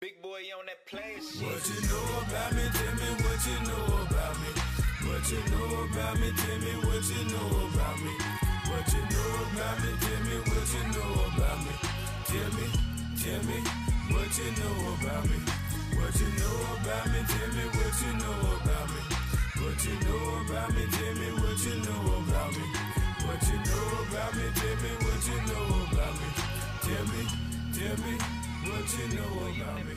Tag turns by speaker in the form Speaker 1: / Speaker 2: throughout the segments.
Speaker 1: Big boy on that shit.
Speaker 2: What you know about me? Tell what you know about me. What you know about me? Tell what you know about me. What you know about me? Tell what you know about me. Tell me, what you know about me. What you know about me? Tell what you know about me. What you know about me? Tell what you know about me. What you know about me? Tell what you know about me, tell me what you know about me.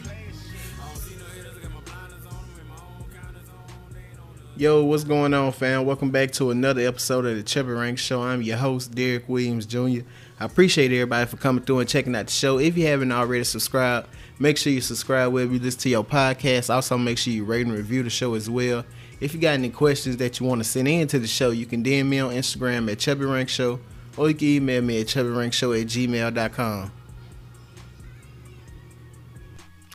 Speaker 3: Yo, what's going on, fam? Welcome back to another episode of the Chubby Rank Show. I'm your host, Derrick Williams Jr. I appreciate everybody for coming through and checking out the show. If you haven't already subscribed, make sure you subscribe wherever you listen to your podcast. Also, make sure you rate and review the show as well. If you got any questions that you want to send in to the show, you can DM me on Instagram at Chubby Rank Show, or you can email me at chubbyrankshow at gmail.com.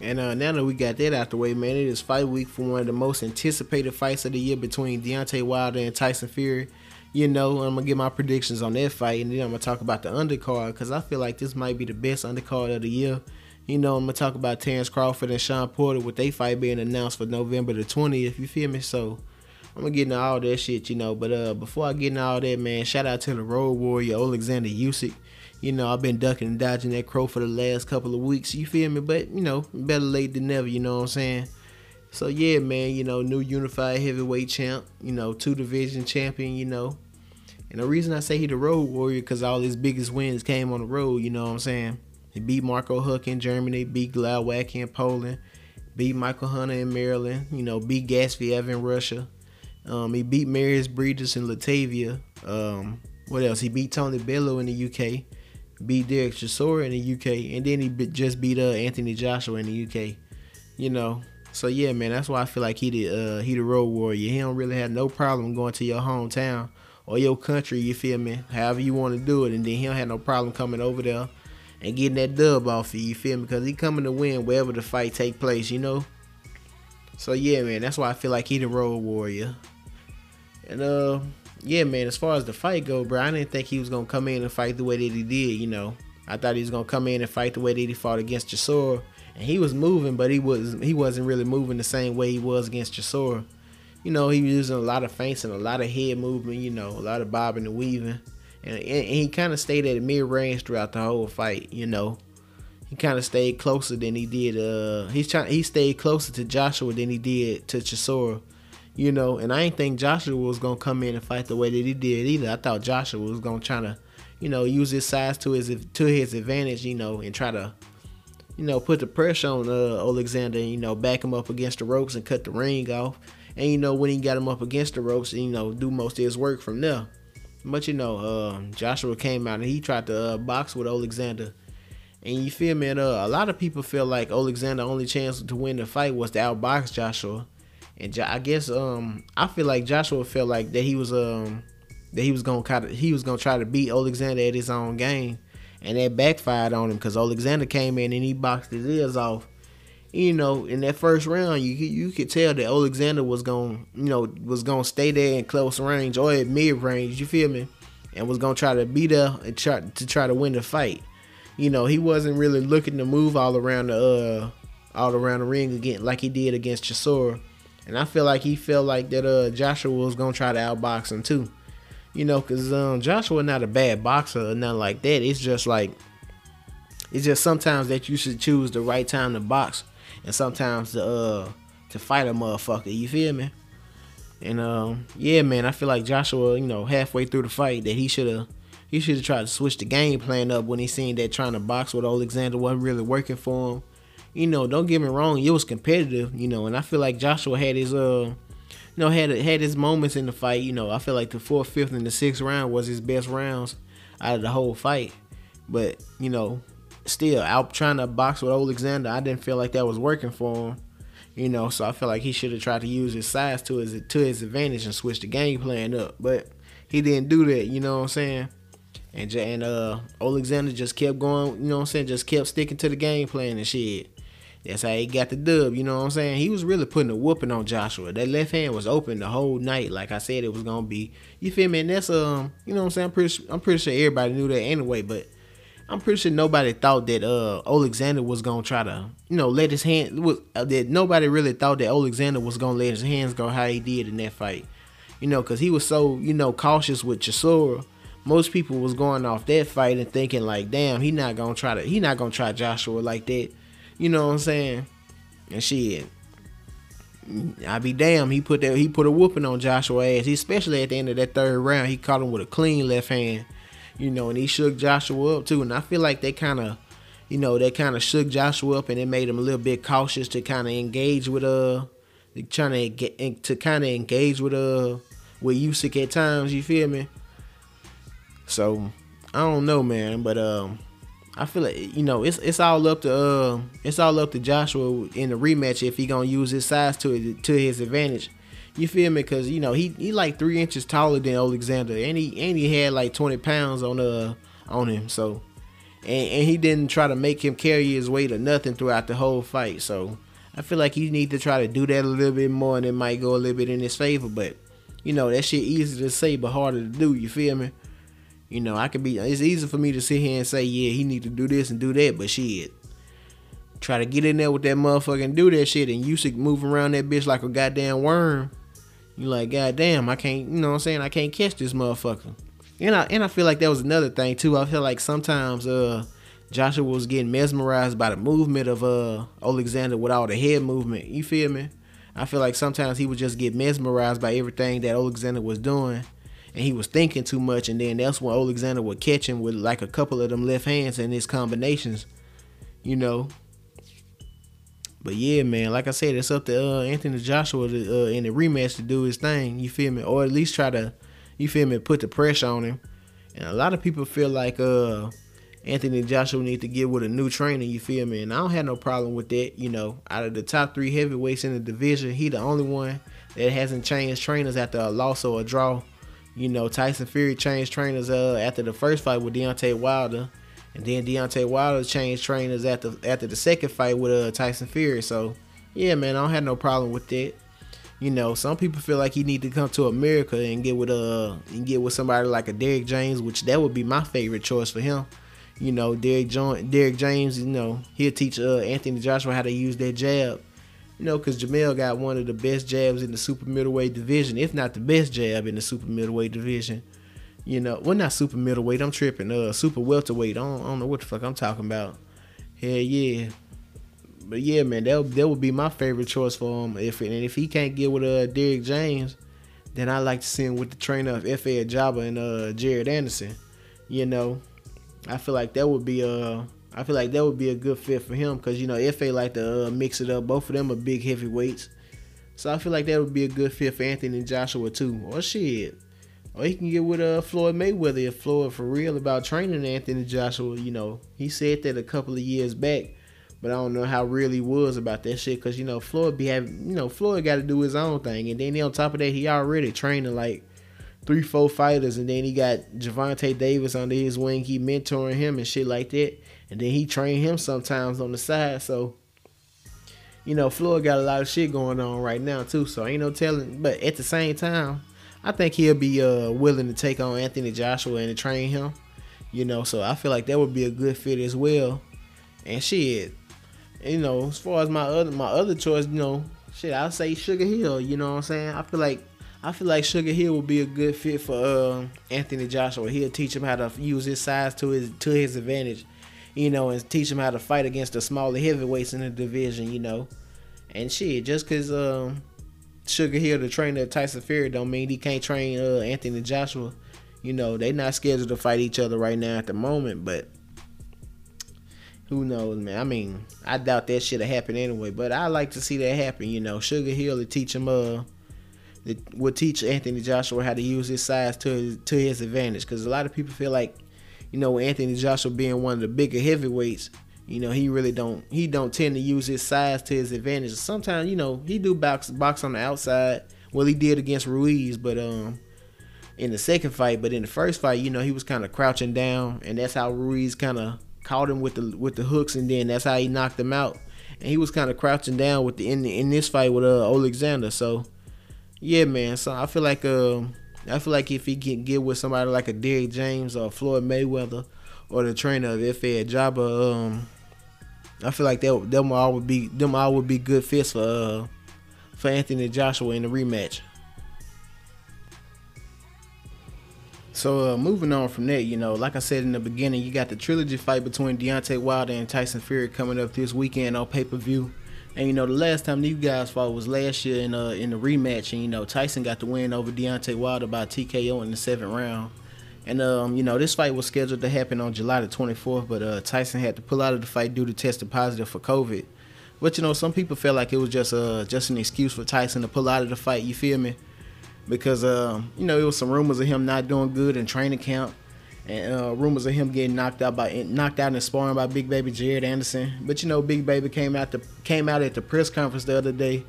Speaker 3: And uh, now that we got that out the way, man, it is fight week for one of the most anticipated fights of the year between Deontay Wilder and Tyson Fury. You know, I'm gonna get my predictions on that fight, and then I'm gonna talk about the undercard because I feel like this might be the best undercard of the year. You know, I'm gonna talk about Terrence Crawford and Shawn Porter with their fight being announced for November the 20th. You feel me? So I'm gonna get into all that shit, you know. But uh, before I get into all that, man, shout out to the Road Warrior Alexander Usyk. You know, I've been ducking and dodging that crow for the last couple of weeks. You feel me? But you know, better late than never. You know what I'm saying? So yeah, man. You know, new unified heavyweight champ. You know, two division champion. You know, and the reason I say he the road warrior because all his biggest wins came on the road. You know what I'm saying? He beat Marco Huck in Germany, beat Glowacki in Poland, beat Michael Hunter in Maryland. You know, beat Gassiev in Russia. Um, he beat Mairis Briedis in Latavia. Um, what else? He beat Tony Bellew in the UK beat Derek Chisora in the UK, and then he just beat uh, Anthony Joshua in the UK. You know, so yeah, man, that's why I feel like he the uh, he the road warrior. He don't really have no problem going to your hometown or your country. You feel me? However you want to do it, and then he don't have no problem coming over there and getting that dub off you. You feel me? Because he coming to win wherever the fight take place. You know. So yeah, man, that's why I feel like he the road warrior. And uh, yeah, man, as far as the fight go, bro, I didn't think he was gonna come in and fight the way that he did. You know, I thought he was gonna come in and fight the way that he fought against Chisora, and he was moving, but he was he wasn't really moving the same way he was against Chisora. You know, he was using a lot of feints and a lot of head movement. You know, a lot of bobbing and weaving, and, and, and he kind of stayed at mid range throughout the whole fight. You know, he kind of stayed closer than he did. Uh, he's trying he stayed closer to Joshua than he did to Chisora you know, and I didn't think Joshua was gonna come in and fight the way that he did either. I thought Joshua was gonna try to, you know, use his size to his to his advantage, you know, and try to, you know, put the pressure on uh, Alexander, you know, back him up against the ropes and cut the ring off. And you know, when he got him up against the ropes, you know, do most of his work from there. But you know, uh, Joshua came out and he tried to uh, box with Alexander. And you feel me? And, uh, a lot of people feel like Alexander' only chance to win the fight was to outbox Joshua. And I guess um I feel like Joshua felt like that he was um that he was gonna kind of he was gonna try to beat Alexander at his own game, and that backfired on him because Alexander came in and he boxed his ears off. You know, in that first round, you you could tell that Alexander was gonna you know was gonna stay there in close range or at mid range. You feel me? And was gonna try to beat her and try to try to win the fight. You know, he wasn't really looking to move all around the uh all around the ring again like he did against Chisora. And I feel like he felt like that uh, Joshua was gonna try to outbox him too. You know, cause um, Joshua not a bad boxer or nothing like that. It's just like it's just sometimes that you should choose the right time to box and sometimes to uh to fight a motherfucker. You feel me? And um yeah, man, I feel like Joshua, you know, halfway through the fight that he should have he should have tried to switch the game plan up when he seen that trying to box with Alexander wasn't really working for him you know, don't get me wrong, it was competitive, you know, and I feel like Joshua had his uh you know, had had his moments in the fight, you know. I feel like the fourth, fifth, and the sixth round was his best rounds out of the whole fight. But, you know, still out trying to box with Alexander, I didn't feel like that was working for him. You know, so I feel like he should have tried to use his size to his to his advantage and switch the game plan up. But he didn't do that, you know what I'm saying? And and uh Alexander just kept going, you know what I'm saying, just kept sticking to the game plan and shit. That's how he got the dub, you know what I'm saying? He was really putting a whooping on Joshua. That left hand was open the whole night, like I said it was gonna be. You feel me? And that's um, you know what I'm saying? I'm pretty I'm pretty sure everybody knew that anyway, but I'm pretty sure nobody thought that uh Alexander was gonna try to, you know, let his hand was uh, that nobody really thought that Alexander was gonna let his hands go how he did in that fight, you know, because he was so you know cautious with Chisora. Most people was going off that fight and thinking like, damn, he not gonna try to, he not gonna try Joshua like that, you know what I'm saying? And shit, I be damn, he put that he put a whooping on Joshua ass, He especially at the end of that third round. He caught him with a clean left hand you know, and he shook Joshua up too. And I feel like they kind of, you know, they kind of shook Joshua up and it made him a little bit cautious to kind of engage with uh, trying to get to kind of engage with uh, with Usyk at times. You feel me? So I don't know, man, but um. I feel like you know it's it's all up to uh it's all up to Joshua in the rematch if he gonna use his size to to his advantage. You feel me? Cause you know he he like three inches taller than Alexander, and he and he had like twenty pounds on uh on him. So, and, and he didn't try to make him carry his weight or nothing throughout the whole fight. So, I feel like you need to try to do that a little bit more, and it might go a little bit in his favor. But you know that shit easy to say, but harder to do. You feel me? You know I could be. It's easy for me to sit here and say, yeah, he need to do this and do that, but shit. Try to get in there with that motherfucker and do that shit, and you should move around that bitch like a goddamn worm you like, goddamn, I can't, you know what I'm saying? I can't catch this motherfucker. And I and I feel like that was another thing too. I feel like sometimes uh Joshua was getting mesmerized by the movement of uh Alexander with all the head movement. You feel me? I feel like sometimes he would just get mesmerized by everything that Alexander was doing. And he was thinking too much, and then that's when Alexander would catch him with like a couple of them left hands and his combinations, you know. But yeah, man, like I said, it's up to uh, Anthony Joshua to, uh, in the rematch to do his thing. You feel me? Or at least try to, you feel me, put the pressure on him. And a lot of people feel like uh, Anthony Joshua need to get with a new trainer. You feel me? And I don't have no problem with that. You know, out of the top three heavyweights in the division, he the only one that hasn't changed trainers after a loss or a draw. You know, Tyson Fury changed trainers uh, after the first fight with Deontay Wilder. And then Deontay Wilder changed trainers after after the second fight with uh, Tyson Fury. So yeah, man, I don't have no problem with that. You know, some people feel like he need to come to America and get with uh and get with somebody like a Derrick James, which that would be my favorite choice for him. You know, Derrick, jo- Derrick James, you know, he'll teach uh, Anthony Joshua how to use that jab. You know, because Jermell got one of the best jabs in the super middleweight division, if not the best jab in the super middleweight division. You know, well not super middleweight. I'm tripping. Uh, super welterweight. I don't, I don't know what the fuck I'm talking about. Hell yeah. But yeah, man, that that would be my favorite choice for him. If and if he can't get with uh Derrick James, then I like to see him with the trainer of Efe Ajagba and uh Jared Anderson. You know, I feel like that would be uh I feel like that would be a good fit for him because you know Efe like to uh, mix it up. Both of them are big heavyweights, so I feel like that would be a good fit for Anthony and Joshua too. Or shit, or he can get with uh, Floyd Mayweather if Floyd for real about training Anthony Joshua. You know, he said that a couple of years back, but I don't know how real he was about that shit. Cause you know Floyd be having, you know, Floyd got to do his own thing, and then on top of that, he already training like three, four fighters, and then he got Gervonta Davis under his wing. He mentoring him and shit like that, and then he train him sometimes on the side. So you know, Floyd got a lot of shit going on right now too. So ain't no telling. But at the same time, I think he'll be uh, willing to take on Anthony Joshua and train him. You know, so I feel like that would be a good fit as well. And shit, you know, as far as my other my other choice, you know, shit, I'll say Sugar Hill. You know what I'm saying? I feel like I feel like Sugar Hill would be a good fit for uh, Anthony Joshua. He'll teach him how to use his size to his to his advantage, you know, and teach him how to fight against the smaller heavyweights in the division, you know. And shit, just cause um, Sugar Hill, the trainer of Tyson Fury, don't mean he can't train uh, Anthony Joshua. You know, they not scheduled to fight each other right now at the moment, but who knows, man? I mean, I doubt that shit'll happen anyway, but I like to see that happen. You know, Sugar Hill to teach him uh would teach Anthony Joshua how to use his size to his, to his advantage. Because a lot of people feel like, you know, Anthony Joshua being one of the bigger heavyweights, you know, he really don't he don't tend to use his size to his advantage. Sometimes, you know, he do box box on the outside. Well, he did against Ruiz, but um in the second fight, but in the first fight, you know, he was kind of crouching down, and that's how Ruiz kind of caught him with the with the hooks, and then that's how he knocked him out. And he was kind of crouching down with the in in this fight with uh Alexander. So yeah, man. So I feel like um I feel like if he can get with somebody like a Derrick James or Floyd Mayweather or the trainer of Efe Ajagba. Um, I feel like that them all would be them all would be good fits for uh, for Anthony Joshua in the rematch. So uh, moving on from that, you know, like I said in the beginning, you got the trilogy fight between Deontay Wilder and Tyson Fury coming up this weekend on pay per view. And you know, the last time these guys fought was last year in uh in the rematch, and you know, Tyson got the win over Deontay Wilder by TKO in the seventh round. And um, you know, this fight was scheduled to happen on July the 24th, but uh, Tyson had to pull out of the fight due to testing positive for COVID. But you know, some people felt like it was just uh just an excuse for Tyson to pull out of the fight. You feel me? Because um, you know, it was some rumors of him not doing good in training camp, and uh, rumors of him getting knocked out by knocked out in sparring by Big Baby Jared Anderson. But you know, Big Baby came out the came out at the press conference the other day,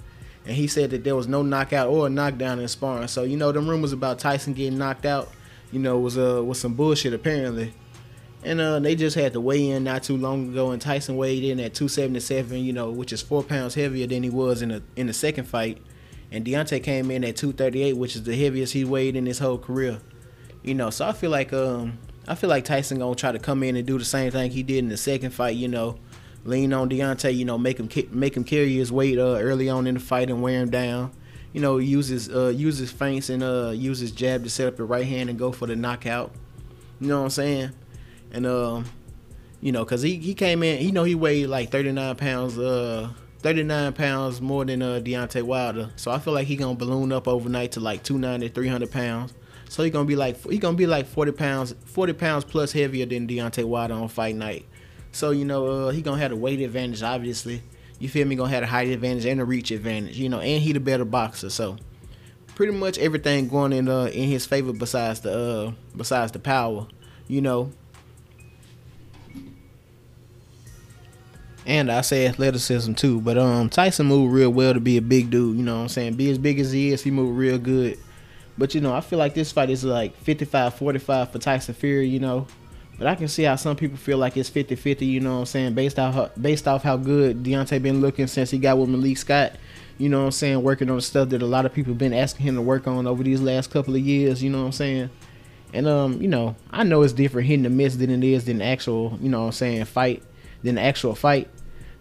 Speaker 3: and he said that there was no knockout or knockdown in sparring. So you know, them rumors about Tyson getting knocked out you know, was uh was some bullshit apparently. And uh, they just had to weigh in not too long ago, and Tyson weighed in at 277, you know, which is four pounds heavier than he was in the in the second fight. And Deontay came in at 238, which is the heaviest he weighed in his whole career. You know, so I feel like um I feel like Tyson gonna try to come in and do the same thing he did in the second fight. You know, lean on Deontay. You know, make him make him carry his weight uh, early on in the fight and wear him down you know, uses uh, uses feints and uh, uses jab to set up the right hand and go for the knockout. You know what I'm saying? And um, you know, cause he he came in, you know, he weighed like 39 pounds, uh, 39 pounds more than uh Deontay Wilder. So I feel like he gonna balloon up overnight to like 290, 300 pounds. So he gonna be like he gonna be like 40 pounds, 40 pounds plus heavier than Deontay Wilder on fight night. So you know, uh, he gonna have a weight advantage, obviously you feel me, gonna have a height advantage and a reach advantage, you know, and he the better boxer. So pretty much everything going in uh in his favor besides the uh besides the power, you know. And I say athleticism too, but um Tyson moved real well to be a big dude, you know what I'm saying? Be as big as he is, he moved real good. But you know, I feel like this fight is like 55-45 for Tyson Fury, you know. But I can see how some people feel like it's 50-50, you know what I'm saying, based off based off how good Deontay been looking since he got with Malik Scott. You know what I'm saying, working on the stuff that a lot of people been asking him to work on over these last couple of years, you know what I'm saying? And um, you know, I know it's different hitting the miss than it is than actual, you know what I'm saying, fight than the actual fight.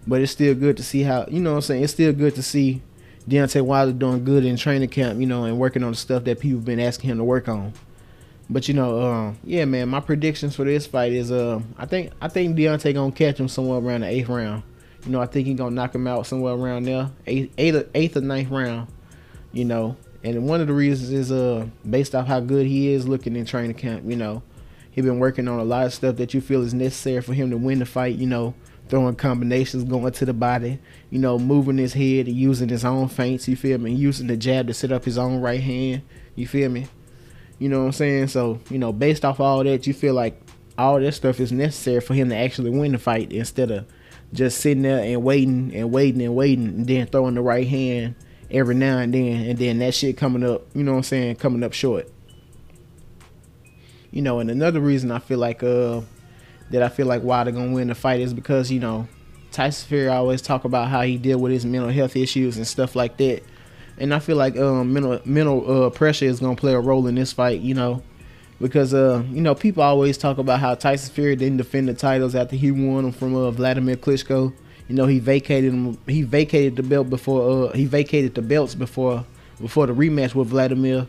Speaker 3: But it's still good to see how you know what I'm saying, it's still good to see Deontay Wilder doing good in training camp, you know, and working on the stuff that people have been asking him to work on. But you know, uh, yeah, man, my predictions for this fight is uh, I think I think Deontay gonna catch him somewhere around the eighth round. You know, I think he gonna knock him out somewhere around there, eighth, eighth, eighth or ninth round. You know, and one of the reasons is uh based off how good he is looking in training camp. You know, he been working on a lot of stuff that you feel is necessary for him to win the fight. You know, throwing combinations, going to the body. You know, moving his head and using his own feints. You feel me? Using the jab to set up his own right hand. You feel me? You know what I'm saying? So, you know, based off all that, you feel like all that stuff is necessary for him to actually win the fight instead of just sitting there and waiting and waiting and waiting and then throwing the right hand every now and then and then that shit coming up, you know what I'm saying, coming up short. You know, and another reason I feel like uh that I feel like they're gonna win the fight is because, you know, Tyson Fury always talk about how he deal with his mental health issues and stuff like that and I feel like um, mental mental uh, pressure is gonna play a role in this fight. You know, because uh, you know people always talk about how Tyson Fury didn't defend the titles after he won them from uh, Vladimir Klitschko. You know, he vacated him. He vacated the belt before. Uh, he vacated the belts before before the rematch with Vladimir.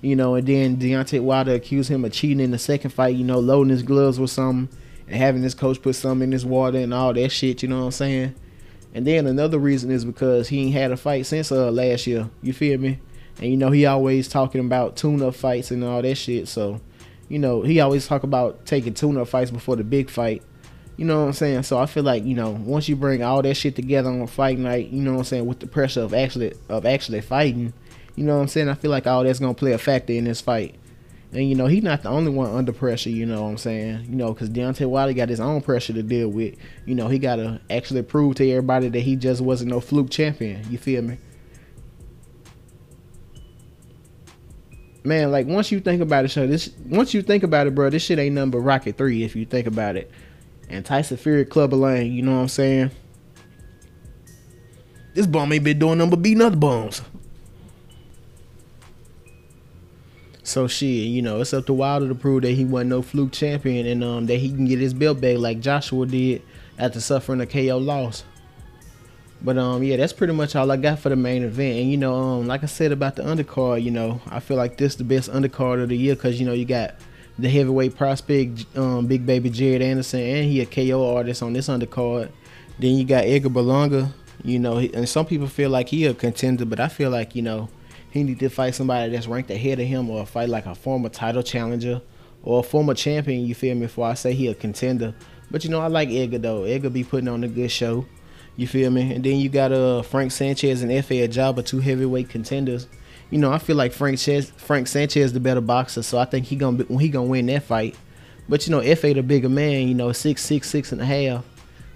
Speaker 3: You know, and then Deontay Wilder accused him of cheating in the second fight. You know, loading his gloves with something and having his coach put some in his water and all that shit. You know what I'm saying? And then another reason is because he ain't had a fight since uh last year. You feel me? And you know he always talking about tune-up fights and all that shit. So, you know he always talk about taking tune-up fights before the big fight. You know what I'm saying? So I feel like you know once you bring all that shit together on a fight night, you know what I'm saying, with the pressure of actually of actually fighting, you know what I'm saying? I feel like all that's gonna play a factor in this fight. And you know, he's not the only one under pressure, you know what I'm saying? You know, because Deontay Wilder got his own pressure to deal with. You know, he got to actually prove to everybody that he just wasn't no fluke champion. You feel me? Man, like once you think about it, so this once you think about it, bro, this shit ain't nothing but Rocky Three if you think about it. And Tyson Fury Clubber Lang, you know what I'm saying? This bum ain't been doing nothing but beating other bums. So shit, you know, it's up to Wilder to prove that he wasn't no fluke champion and um that he can get his belt back like Joshua did after suffering a KO loss. But um yeah, that's pretty much all I got for the main event. And you know, um like I said about the undercard, you know, I feel like this the best undercard of the year because you know you got the heavyweight prospect, um, Big Baby Jared Anderson, and he a KO artist on this undercard. Then you got Edgar Berlanga, you know, and some people feel like he a contender, but I feel like you know he need to fight somebody that's ranked ahead of him or fight like a former title challenger or a former champion, you feel me, before I say he a contender. But you know, I like Edgar though. Edgar be putting on a good show. You feel me? And then you got uh Frank Sanchez and Efe Ajagba, two heavyweight contenders. You know, I feel like Frank Ches- Frank Sanchez the better boxer, so I think he gonna be, he gonna win that fight. But you know, Efe the bigger man, you know, six six six and a half,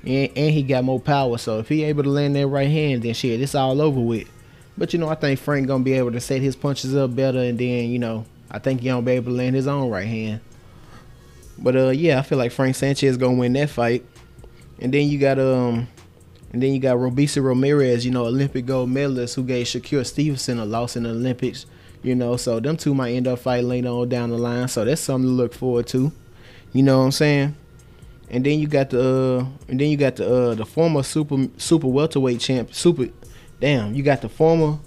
Speaker 3: and and he got more power. So if he able to land that right hand, then shit, it's all over with. But you know, I think Frank gonna be able to set his punches up better, and then you know, I think he gonna be able to land his own right hand. But uh, yeah, I feel like Frank Sanchez gonna win that fight. And then you got um, and then you got Robeisy Ramirez, you know, Olympic gold medalist who gave Shakur Stevenson a loss in the Olympics. You know, so them two might end up fighting later on down the line. So that's something to look forward to. You know what I'm saying? And then you got the uh, and then you got the uh, the former super super welterweight champ super Damn, you got the former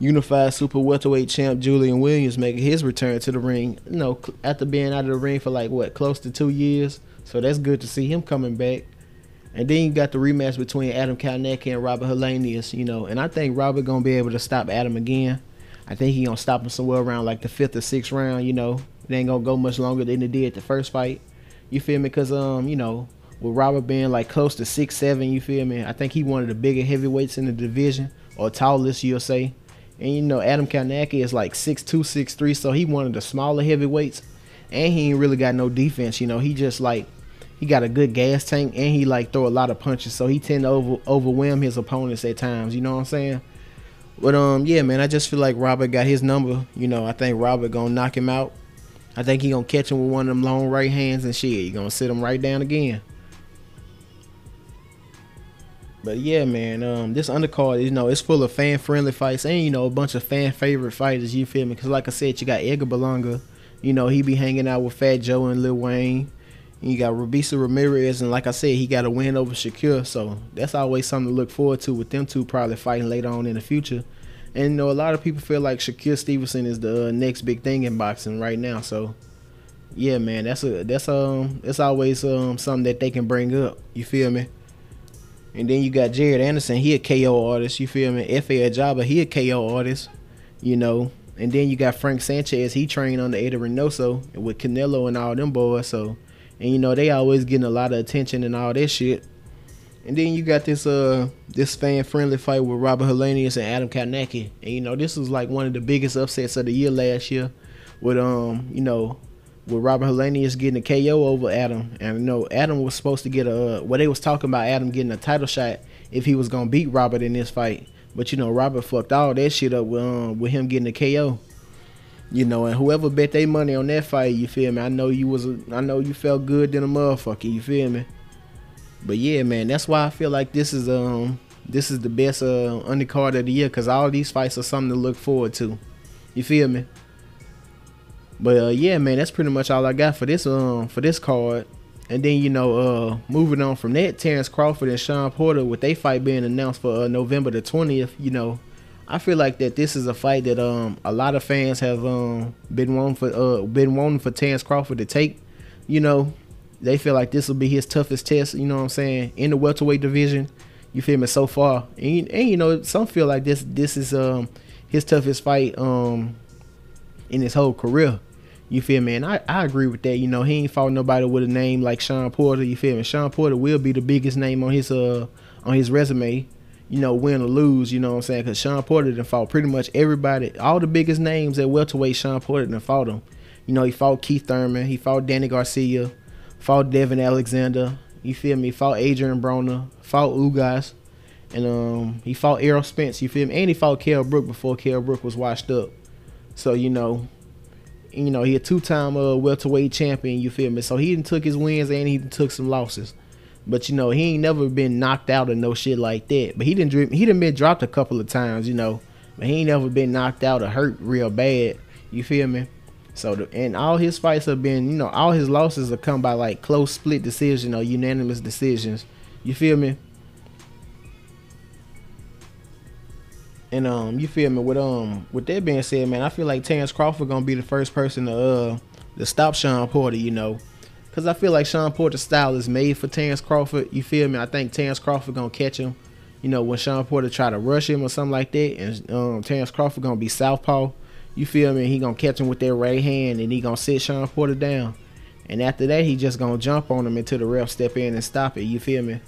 Speaker 3: unified super welterweight champ Julian Williams making his return to the ring. You know, after being out of the ring for like what, close to two years. So that's good to see him coming back. And then you got the rematch between Adam Kownacki and Robert Helenius, you know, and I think Robert gonna be able to stop Adam again. I think he gonna stop him somewhere around like the fifth or sixth round, you know. It ain't gonna go much longer than it did the first fight. You feel me? Cause um, you know, with Robert being like close to six seven, you feel me? I think he one of the bigger heavyweights in the division, or tallest, you'll say. And you know, Adam Kownacki is like six two, six three, so he one of the smaller heavyweights. And he ain't really got no defense, you know. He just like he got a good gas tank and he like throw a lot of punches, so he tend to over, overwhelm his opponents at times. You know what I'm saying? But um, yeah, man, I just feel like Robert got his number. You know, I think Robert gonna knock him out. I think he gonna catch him with one of them long right hands and shit. He gonna sit him right down again. But yeah, man, um, this undercard, you know, it's full of fan friendly fights and you know a bunch of fan favorite fighters. You feel me? Because like I said, you got Edgar Berlanga. You know, he be hanging out with Fat Joe and Lil Wayne. And you got Robeisy Ramirez, and like I said, he got a win over Shakur. So that's always something to look forward to with them two probably fighting later on in the future. And you know, a lot of people feel like Shakur Stevenson is the uh, next big thing in boxing right now. So yeah, man, that's a that's um that's always um something that they can bring up. You feel me? And then you got Jared Anderson, he a KO artist, you feel me? Efe Ajagba, he a KO artist, you know. And then you got Frank Sanchez, he trained under Eddie Reynoso with Canelo and all them boys, so and you know, they always getting a lot of attention and all that shit. And then you got this uh this fan friendly fight with Robert Helenius and Adam Kownacki. And you know, this was like one of the biggest upsets of the year last year with um, you know, with Robert Helenius getting a KO over Adam, and you know Adam was supposed to get a. Well, they was talking about Adam getting a title shot if he was gonna beat Robert in this fight, but you know Robert fucked all that shit up with, um, with him getting a KO. You know, and whoever bet their money on that fight, you feel me? I know you was, a, I know you felt good than a motherfucker. You feel me? But yeah, man, that's why I feel like this is um this is the best uh undercard of the year because all these fights are something to look forward to. You feel me? But uh, yeah, man, that's pretty much all I got for this um for this card. And then you know, uh, moving on from that, Terrence Crawford and Shawn Porter with their fight being announced for uh, November the twentieth. You know, I feel like that this is a fight that um a lot of fans have um been wanting for uh been wanting for Terrence Crawford to take. You know, they feel like this will be his toughest test. You know what I'm saying in the welterweight division. You feel me so far, and, and you know some feel like this this is um his toughest fight um in his whole career. You feel me? And I, I agree with that. You know, he ain't fought nobody with a name like Shawn Porter. You feel me? Shawn Porter will be the biggest name on his uh on his resume. You know, win or lose. You know what I'm saying? Because Shawn Porter done fought pretty much everybody, all the biggest names at welterweight. Shawn Porter done fought him. You know, he fought Keith Thurman. He fought Danny Garcia. Fought Devon Alexander. You feel me? Fought Adrian Broner. Fought Ugas. And um, he fought Errol Spence. You feel me? And he fought Kell Brook before Kell Brook was washed up. So you know, you know, he a two time uh, welterweight champion. You feel me? So he took his wins and he took some losses. But you know, he ain't never been knocked out or no shit like that. But he didn't he didn't been dropped a couple of times, you know. But he ain't never been knocked out or hurt real bad. You feel me? So the, and all his fights have been, you know, all his losses have come by like close split decision or unanimous decisions. You feel me? And um, you feel me? With um, with that being said, man, I feel like Terrence Crawford gonna be the first person to uh to stop Shawn Porter. You know, because I feel like Shawn Porter's style is made for Terrence Crawford. You feel me? I think Terrence Crawford gonna catch him. You know, when Shawn Porter try to rush him or something like that, and um, Terrence Crawford gonna be southpaw. You feel me? He gonna catch him with that right hand, and he gonna sit Shawn Porter down. And after that, he just gonna jump on him until the ref step in and stop it. You feel me?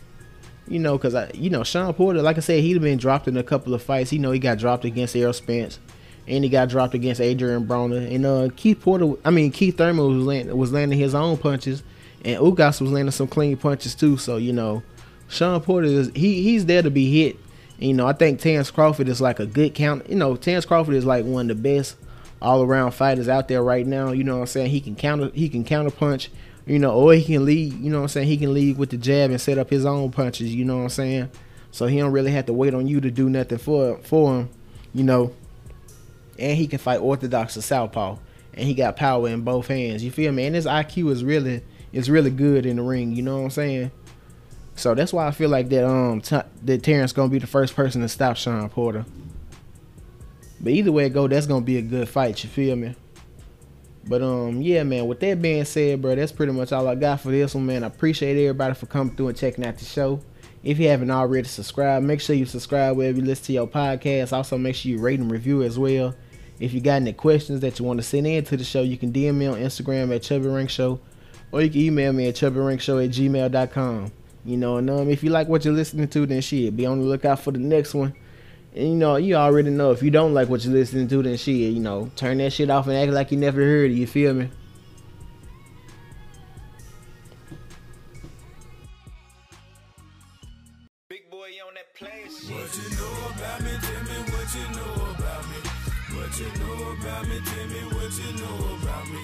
Speaker 3: You know, cause I, you know, Shawn Porter, like I said, he'd been dropped in a couple of fights. You know, he got dropped against Errol Spence, and he got dropped against Adrian Broner. And uh, Keith Porter, I mean Keith Thurman was landing, was landing his own punches, and Ugas was landing some clean punches too. So you know, Shawn Porter is he he's there to be hit. And, you know, I think Terrence Crawford is like a good count. You know, Terrence Crawford is like one of the best all around fighters out there right now. You know what I'm saying? He can counter he can counter punch you know, or he can lead, you know what I'm saying? He can lead with the jab and set up his own punches, you know what I'm saying? So he don't really have to wait on you to do nothing for for him, you know. And he can fight orthodox or southpaw. And he got power in both hands. You feel me? And his IQ is really is really good in the ring, you know what I'm saying? So that's why I feel like that um t- that Terrence gonna be the first person to stop Shawn Porter. But either way it go, that's gonna be a good fight, you feel me? But um, yeah, man. With that being said, bro, that's pretty much all I got for this one, man. I appreciate everybody for coming through and checking out the show. If you haven't already subscribed, make sure you subscribe wherever you listen to your podcast. Also, make sure you rate and review as well. If you got any questions that you want to send in to the show, you can DM me on Instagram at Chubby Ring Show, or you can email me at chubbyringshow at gmail.com. You know, and um, if you like what you're listening to, then shit, be on the lookout for the next one. And you know, you already know if you don't like what you're listening to, then shit, you know, turn that shit off and act like you never heard it. You feel me?
Speaker 1: Big boy on that place.
Speaker 2: What you know about me? Tell me what you know about me. What you know about me? Tell me what you know about me.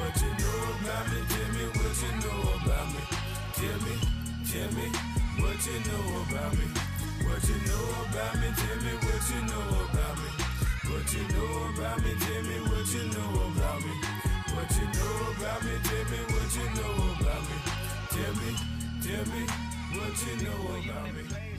Speaker 2: What you know about me? Tell me what you know about me. Tell me, tell me what you know about me. What you know about me? Me what you know about me. What you know about me? Me what you know about me. What you know about me? Tell what you know about me. Tell me, tell me what you know about me.